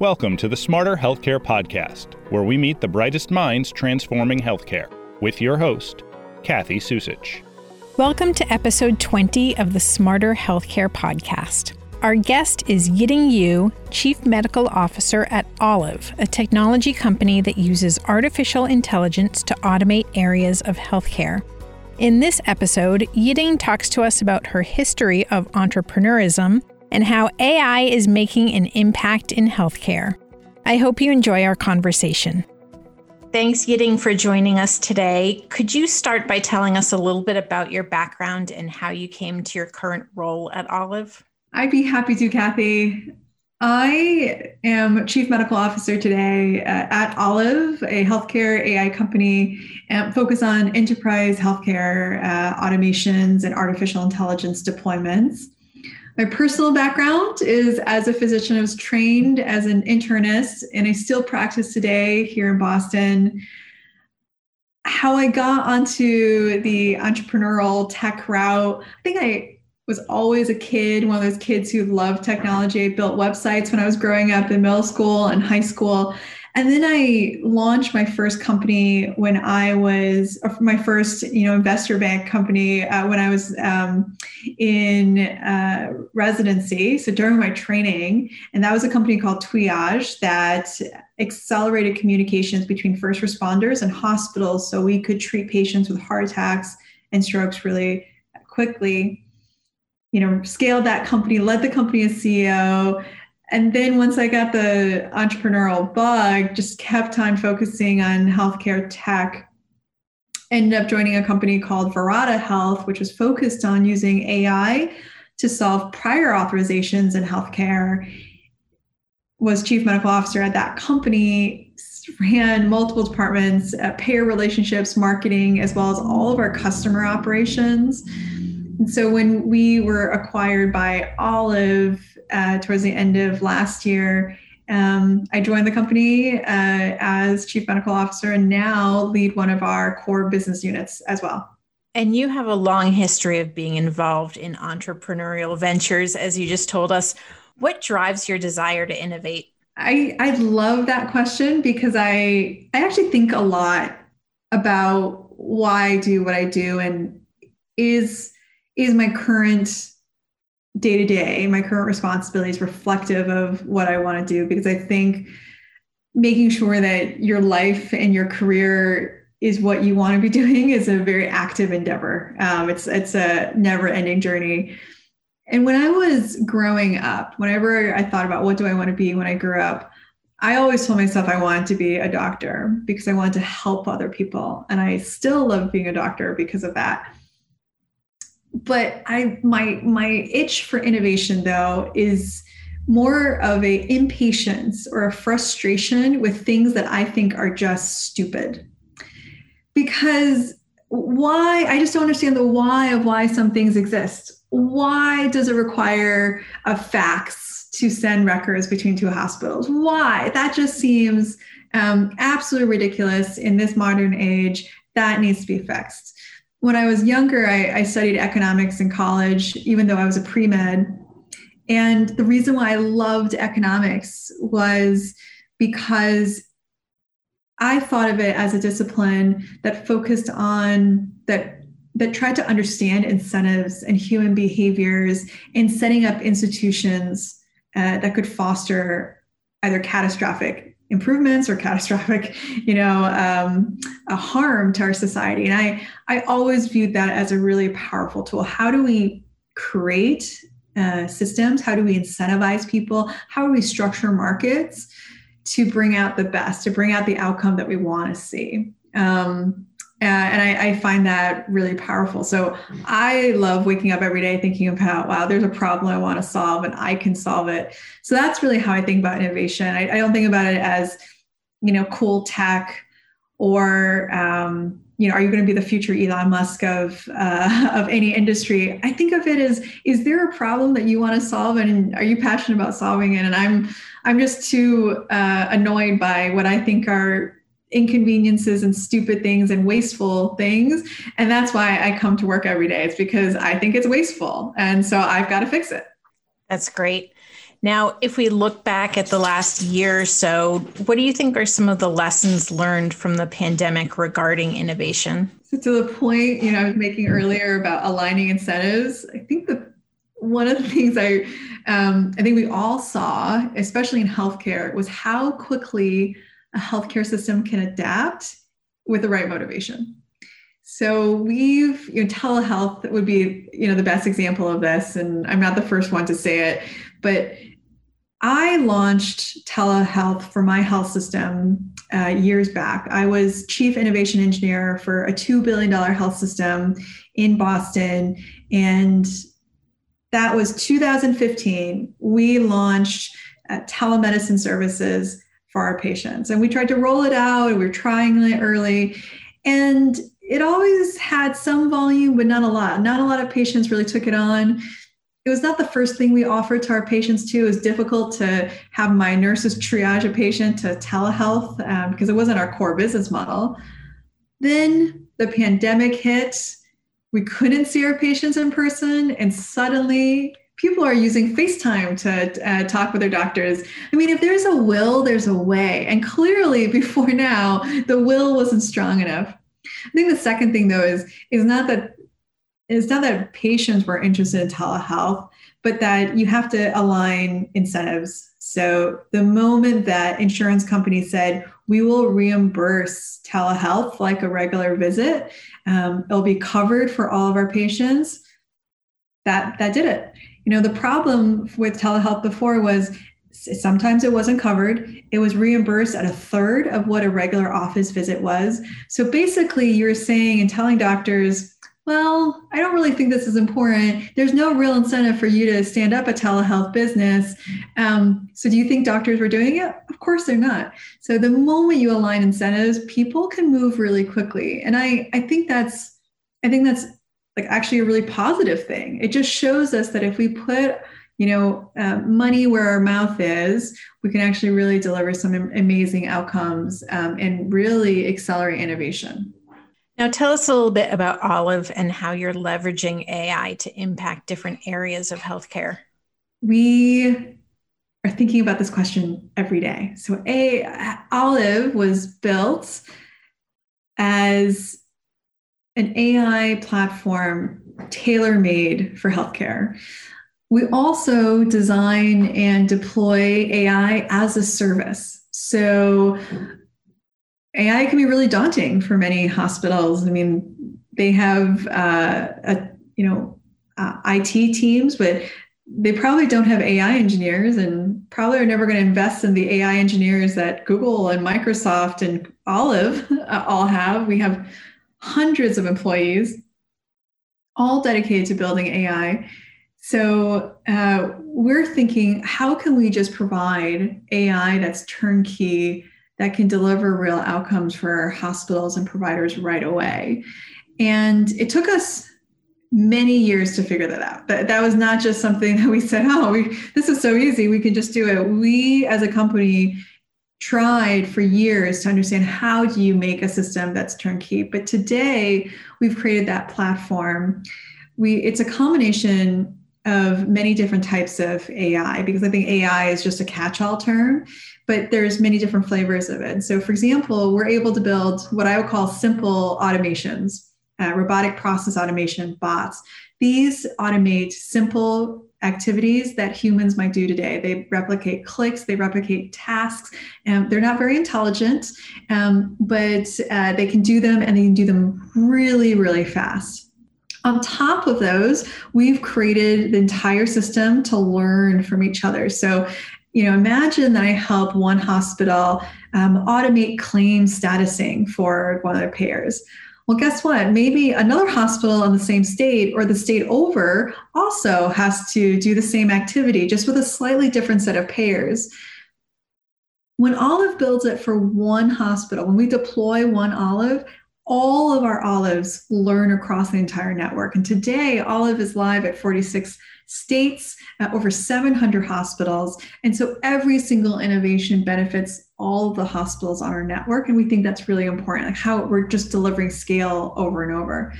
Welcome to the Smarter Healthcare Podcast, where we meet the brightest minds transforming healthcare, with your host, Kathy Susich. Welcome to episode 20 of the Smarter Healthcare Podcast. Our guest is Yiding Yu, Chief Medical Officer at Olive, a technology company that uses artificial intelligence to automate areas of healthcare. In this episode, Yiding talks to us about her history of entrepreneurism and how AI is making an impact in healthcare. I hope you enjoy our conversation. Thanks, Yiding, for joining us today. Could you start by telling us a little bit about your background and how you came to your current role at Olive? I'd be happy to, Kathy. I am Chief Medical Officer today at Olive, a healthcare AI company, and focus on enterprise healthcare uh, automations and artificial intelligence deployments. My personal background is as a physician, I was trained as an internist, and I still practice today here in Boston. How I got onto the entrepreneurial tech route, I think I was always a kid, one of those kids who loved technology. Built websites when I was growing up in middle school and high school. And then I launched my first company when I was my first, you know, investor bank company uh, when I was um, in uh, residency. So during my training, and that was a company called Twiage that accelerated communications between first responders and hospitals, so we could treat patients with heart attacks and strokes really quickly. You know, scaled that company, led the company as CEO and then once I got the entrepreneurial bug, just kept on focusing on healthcare tech. Ended up joining a company called Verata Health, which was focused on using AI to solve prior authorizations in healthcare. Was chief medical officer at that company, ran multiple departments, uh, payer relationships, marketing, as well as all of our customer operations. And so when we were acquired by Olive, uh, towards the end of last year. Um, I joined the company uh, as chief medical officer and now lead one of our core business units as well. And you have a long history of being involved in entrepreneurial ventures, as you just told us. What drives your desire to innovate? I, I love that question because I I actually think a lot about why I do what I do and is is my current day to day, my current responsibilities reflective of what I want to do because I think making sure that your life and your career is what you want to be doing is a very active endeavor. Um, it's it's a never ending journey. And when I was growing up, whenever I thought about what do I want to be when I grew up, I always told myself I wanted to be a doctor because I wanted to help other people. And I still love being a doctor because of that but I my my itch for innovation though is more of a impatience or a frustration with things that I think are just stupid. Because why I just don't understand the why of why some things exist. Why does it require a fax to send records between two hospitals? Why? That just seems um, absolutely ridiculous in this modern age. That needs to be fixed when I was younger, I, I studied economics in college, even though I was a pre med. And the reason why I loved economics was because I thought of it as a discipline that focused on that that tried to understand incentives and human behaviors in setting up institutions uh, that could foster either catastrophic improvements or catastrophic you know um, a harm to our society. And i i always viewed that as a really powerful tool. How do we create uh, systems? How do we incentivize people? How do we structure markets to bring out the best to bring out the outcome that we want to see? Um, uh, and I, I, find that really powerful. So I love waking up every day thinking about, wow, there's a problem I want to solve and I can solve it. So that's really how I think about innovation. I, I don't think about it as, you know, cool tech or, um, you know, are you going to be the future Elon Musk of uh, of any industry? I think of it as, is there a problem that you want to solve, and are you passionate about solving it? And I'm I'm just too uh, annoyed by what I think are inconveniences and stupid things and wasteful things. And that's why I come to work every day. It's because I think it's wasteful. And so I've got to fix it. That's great. Now, if we look back at the last year or so, what do you think are some of the lessons learned from the pandemic regarding innovation? So to the point, you know, I was making earlier about aligning incentives, I think that one of the things I um, I think we all saw, especially in healthcare, was how quickly a healthcare system can adapt with the right motivation. So we've, you know, telehealth would be, you know, the best example of this. And I'm not the first one to say it, but I launched telehealth for my health system uh, years back. I was chief innovation engineer for a $2 billion health system in Boston. And that was 2015. We launched uh, telemedicine services for our patients. And we tried to roll it out, we were trying it early. And it always had some volume, but not a lot. Not a lot of patients really took it on. It was not the first thing we offered to our patients, too. It was difficult to have my nurses triage a patient to telehealth um, because it wasn't our core business model. Then the pandemic hit. We couldn't see our patients in person, and suddenly people are using FaceTime to uh, talk with their doctors. I mean, if there's a will, there's a way. And clearly, before now, the will wasn't strong enough. I think the second thing, though, is is not that it's not that patients were interested in telehealth, but that you have to align incentives. So the moment that insurance companies said we will reimburse telehealth like a regular visit, um, it'll be covered for all of our patients. That that did it. You know, the problem with telehealth before was sometimes it wasn't covered. It was reimbursed at a third of what a regular office visit was. So basically, you're saying and telling doctors, well, I don't really think this is important. There's no real incentive for you to stand up a telehealth business. Um, so, do you think doctors were doing it? Of course, they're not. So, the moment you align incentives, people can move really quickly, and I I think that's I think that's like actually a really positive thing. It just shows us that if we put you know uh, money where our mouth is, we can actually really deliver some amazing outcomes um, and really accelerate innovation. Now, tell us a little bit about Olive and how you're leveraging AI to impact different areas of healthcare. We are thinking about this question every day. So, a Olive was built as an AI platform tailor made for healthcare. We also design and deploy AI as a service. So AI can be really daunting for many hospitals. I mean, they have uh, a you know uh, IT teams, but they probably don't have AI engineers, and probably are never going to invest in the AI engineers that Google and Microsoft and Olive uh, all have. We have hundreds of employees, all dedicated to building AI. So uh, we're thinking, how can we just provide AI that's turnkey that can deliver real outcomes for hospitals and providers right away? And it took us many years to figure that out. That, that was not just something that we said, oh, we, this is so easy, we can just do it. We as a company tried for years to understand how do you make a system that's turnkey. But today we've created that platform. We it's a combination of many different types of ai because i think ai is just a catch-all term but there's many different flavors of it. So for example we're able to build what i would call simple automations uh, robotic process automation bots. These automate simple activities that humans might do today. They replicate clicks, they replicate tasks, and they're not very intelligent, um, but uh, they can do them and they can do them really, really fast. On top of those, we've created the entire system to learn from each other. So, you know, imagine that I help one hospital um, automate claim statusing for one of their payers. Well, guess what? Maybe another hospital in the same state or the state over also has to do the same activity, just with a slightly different set of payers. When Olive builds it for one hospital, when we deploy one Olive, all of our olives learn across the entire network. And today, Olive is live at 46 states, uh, over 700 hospitals. And so every single innovation benefits all the hospitals on our network. And we think that's really important, like how we're just delivering scale over and over.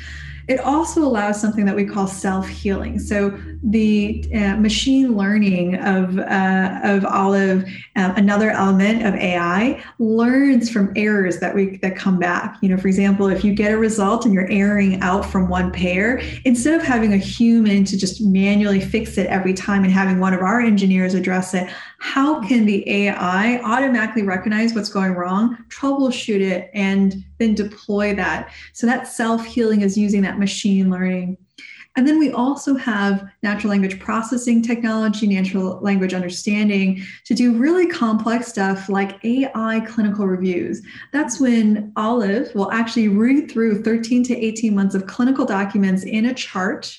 it also allows something that we call self healing. So the uh, machine learning of uh, of Olive, um, another element of AI, learns from errors that we that come back. You know, for example, if you get a result and you're erring out from one payer, instead of having a human to just manually fix it every time and having one of our engineers address it, how can the AI automatically recognize what's going wrong, troubleshoot it, and then deploy that? So that self healing is using that machine learning. And then we also have natural language processing technology, natural language understanding to do really complex stuff like AI clinical reviews. That's when Olive will actually read through 13 to 18 months of clinical documents in a chart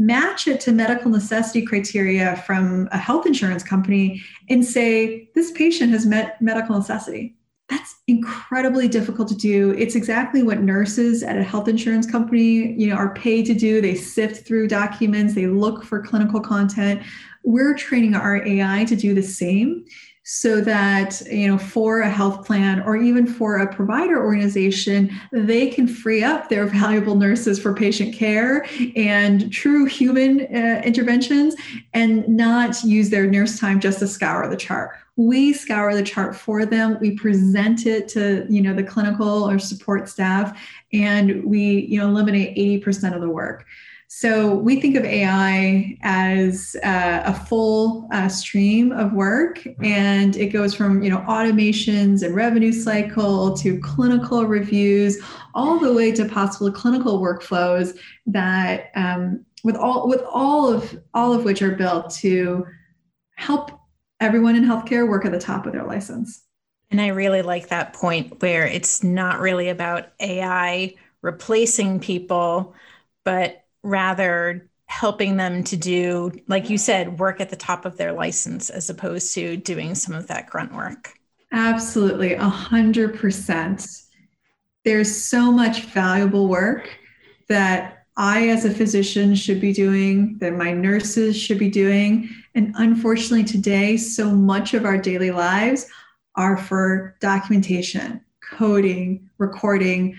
match it to medical necessity criteria from a health insurance company and say this patient has met medical necessity. That's incredibly difficult to do. It's exactly what nurses at a health insurance company you know are paid to do. They sift through documents. They look for clinical content. We're training our ai to do the same so that you know for a health plan or even for a provider organization they can free up their valuable nurses for patient care and true human uh, interventions and not use their nurse time just to scour the chart. We scour the chart for them. We present it to you know the clinical or support staff and we you know eliminate 80% of the work so we think of AI as uh, a full uh, stream of work, and it goes from you know automations and revenue cycle to clinical reviews, all the way to possible clinical workflows that um, with all with all of all of which are built to help everyone in healthcare work at the top of their license. And I really like that point where it's not really about AI replacing people, but rather helping them to do, like you said, work at the top of their license as opposed to doing some of that grunt work. Absolutely, a hundred percent. There's so much valuable work that I, as a physician, should be doing, that my nurses should be doing. And unfortunately, today, so much of our daily lives are for documentation, coding, recording.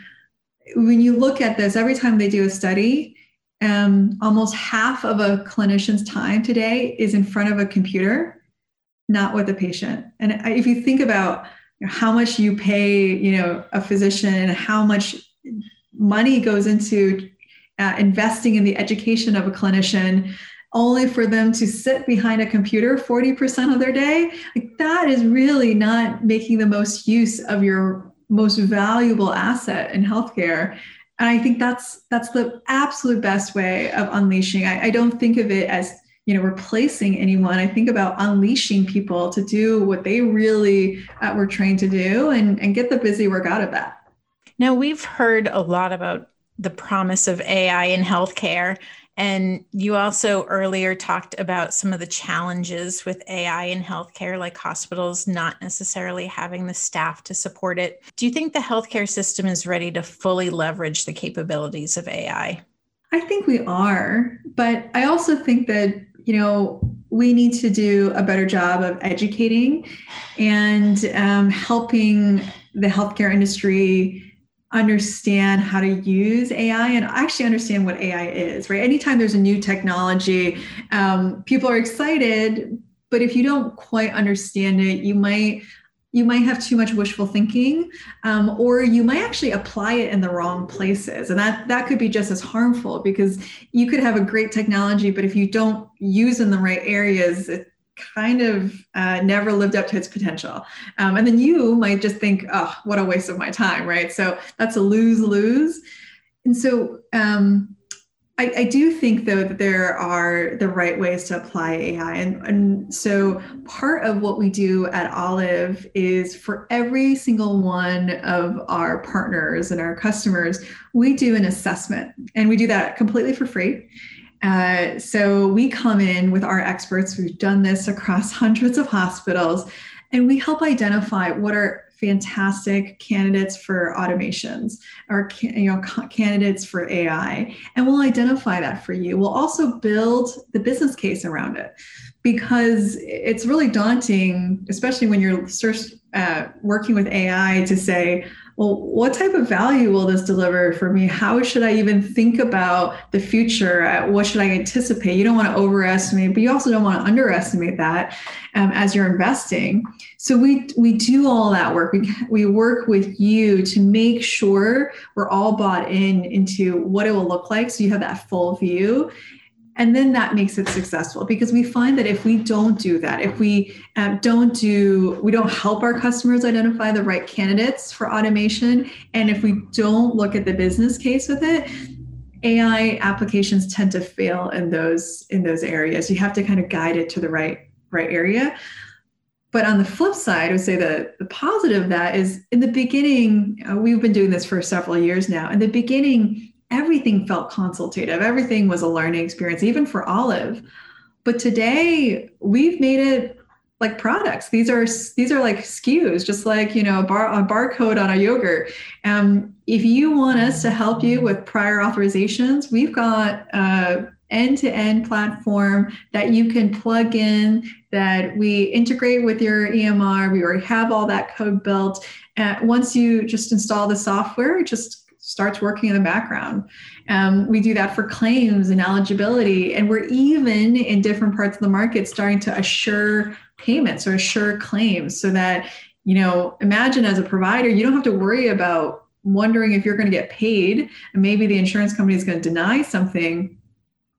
When you look at this, every time they do a study, um, almost half of a clinician's time today is in front of a computer, not with a patient. And if you think about how much you pay, you know, a physician, how much money goes into uh, investing in the education of a clinician, only for them to sit behind a computer 40% of their day, like that is really not making the most use of your most valuable asset in healthcare and i think that's that's the absolute best way of unleashing. I, I, don't think of it as you know replacing anyone. I think about unleashing people to do what they really uh, were trained to do and and get the busy work out of that. Now we've heard a lot about the promise of ai in healthcare and you also earlier talked about some of the challenges with AI in healthcare, like hospitals not necessarily having the staff to support it. Do you think the healthcare system is ready to fully leverage the capabilities of AI? I think we are, but I also think that, you know, we need to do a better job of educating and um, helping the healthcare industry understand how to use AI and actually understand what AI is, right? Anytime there's a new technology, um, people are excited, but if you don't quite understand it, you might you might have too much wishful thinking um, or you might actually apply it in the wrong places and that that could be just as harmful because you could have a great technology but if you don't use in the right areas it kind of uh, never lived up to its potential. Um, and then you might just think, oh, what a waste of my time, right? So that's a lose lose. And so um, I, I, do think, though, that there are the right ways to apply AI. And, and so part of what we do at Olive is for every single one of our partners and our customers, we do an assessment. And we do that completely for free. Uh, so we come in with our experts. We've done this across hundreds of hospitals, and we help identify what are fantastic candidates for automations or you know candidates for AI, and we'll identify that for you. We'll also build the business case around it because it's really daunting, especially when you're uh, working with AI to say, well, what type of value will this deliver for me? How should I even think about the future? Uh, what should I anticipate? You don't want to overestimate, but you also don't want to underestimate that um, as you're investing. So we we do all that work. We we work with you to make sure we're all bought in into what it will look like, so you have that full view and then that makes it successful because we find that if we don't do that if we um, don't do we don't help our customers identify the right candidates for automation and if we don't look at the business case with it ai applications tend to fail in those in those areas you have to kind of guide it to the right right area but on the flip side, I would say that the positive of that is in the beginning, uh, we've been doing this for several years now. In the beginning, everything felt consultative, everything was a learning experience, even for Olive. But today we've made it like products. These are these are like SKUs, just like you know a, bar, a barcode on a yogurt. Um, if you want us to help you with prior authorizations, we've got a end-to-end platform that you can plug in. That we integrate with your EMR. We already have all that code built. And once you just install the software, just starts working in the background. Um, we do that for claims and eligibility, and we're even in different parts of the market starting to assure payments or assure claims so that you know imagine as a provider you don't have to worry about wondering if you're going to get paid and maybe the insurance company is going to deny something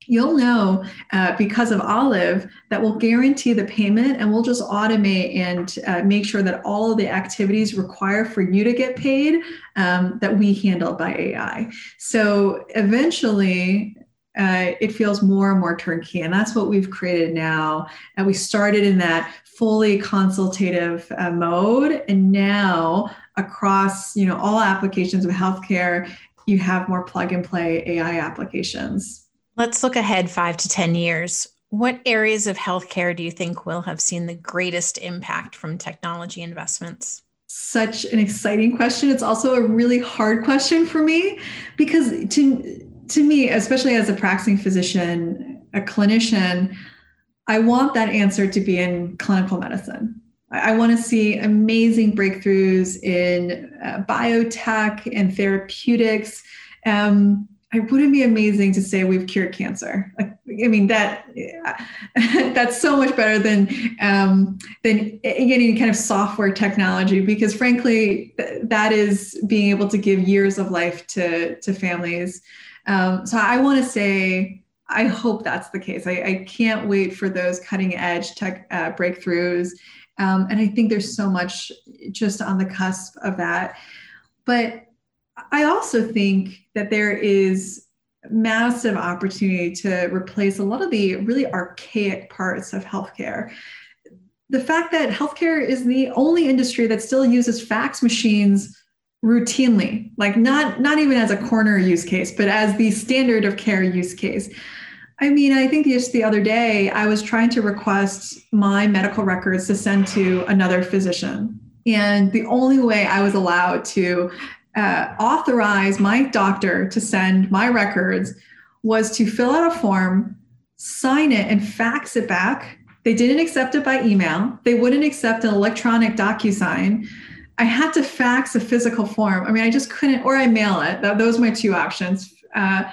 you'll know uh, because of Olive that we'll guarantee the payment and we'll just automate and uh, make sure that all of the activities required for you to get paid um, that we handle by AI. So eventually, uh, it feels more and more turnkey, and that's what we've created now. And we started in that fully consultative uh, mode, and now across you know all applications of healthcare, you have more plug and play AI applications. Let's look ahead five to 10 years. What areas of healthcare do you think will have seen the greatest impact from technology investments? Such an exciting question. It's also a really hard question for me because to to me, especially as a practicing physician, a clinician, I want that answer to be in clinical medicine. I want to see amazing breakthroughs in uh, biotech and therapeutics. Um, it wouldn't be amazing to say we've cured cancer. I mean that that's so much better than um, than any kind of software technology because frankly that is being able to give years of life to to families. Um, so I want to say I hope that's the case. I, I, can't wait for those cutting edge tech uh, breakthroughs, um, and I think there's so much just on the cusp of that. But I also think that there is massive opportunity to replace a lot of the really archaic parts of healthcare. The fact that healthcare is the only industry that still uses fax machines routinely, like not not even as a corner use case, but as the standard of care use case. I mean, I think just the other day I was trying to request my medical records to send to another physician. And the only way I was allowed to uh, authorize my doctor to send my records was to fill out a form, sign it, and fax it back. They didn't accept it by email. They wouldn't accept an electronic DocuSign. I had to fax a physical form. I mean, I just couldn't, or I mail it. That, those are my two options. Uh,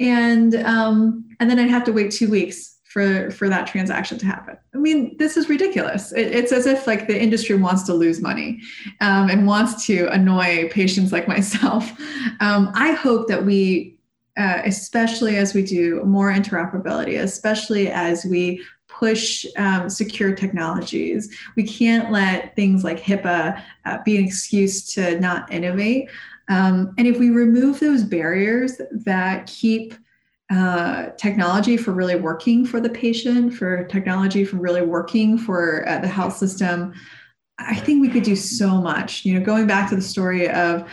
and um, and then I'd have to wait two weeks for for that transaction to happen. I mean this is ridiculous. It, it's as if like the industry wants to lose money um, and wants to annoy patients like myself. Um, i hope that we uh, especially as we do more interoperability especially as we push um, secure technologies we can't let things like hipaa uh, be an excuse to not innovate. Um, and if we remove those barriers that keep uh, technology for really working for the patient, for technology for really working for uh, the health system, I think we could do so much. You know, going back to the story of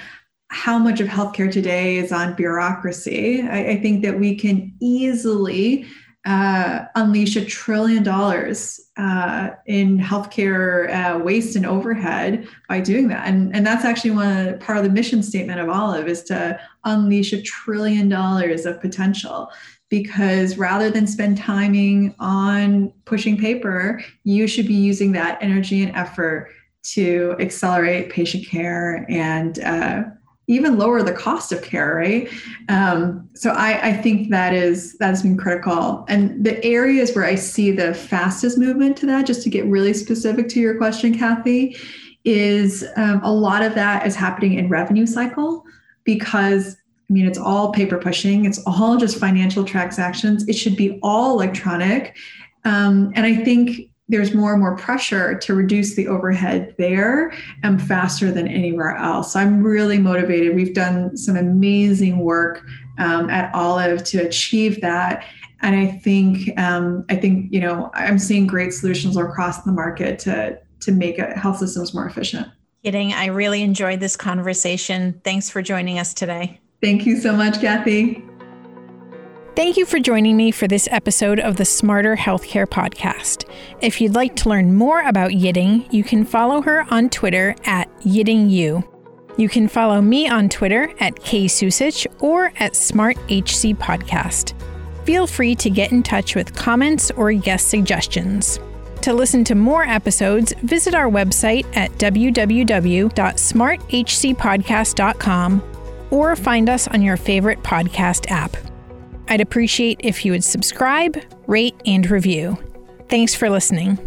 how much of healthcare today is on bureaucracy, I, I think that we can easily uh, unleash a trillion dollars uh, in healthcare uh, waste and overhead by doing that. And, and that's actually one part of the mission statement of Olive is to unleash a trillion dollars of potential. Because rather than spend timing on pushing paper, you should be using that energy and effort to accelerate patient care and uh, even lower the cost of care, right? Um, so I, I, think that is that has been critical. And the areas where I see the fastest movement to that, just to get really specific to your question, Kathy, is um, a lot of that is happening in revenue cycle because I mean, it's all paper pushing. It's all just financial transactions. It should be all electronic. Um, and I think there's more and more pressure to reduce the overhead there and faster than anywhere else. So I'm really motivated. We've done some amazing work um, at Olive to achieve that. And I think um, I think you know I'm seeing great solutions across the market to to make health systems more efficient. Yiding. I really enjoyed this conversation. Thanks for joining us today. Thank you so much, Kathy. Thank you for joining me for this episode of the Smarter Healthcare Podcast. If you'd like to learn more about Yiding, you can follow her on Twitter at YidingYu. You can follow me on Twitter at ksusich or at SmartHC Podcast. Feel free to get in touch with comments or guest suggestions. To listen to more episodes, visit our website at www.smarthcpodcast.com or find us on your favorite podcast app. I'd appreciate if you would subscribe, rate, and review. Thanks for listening.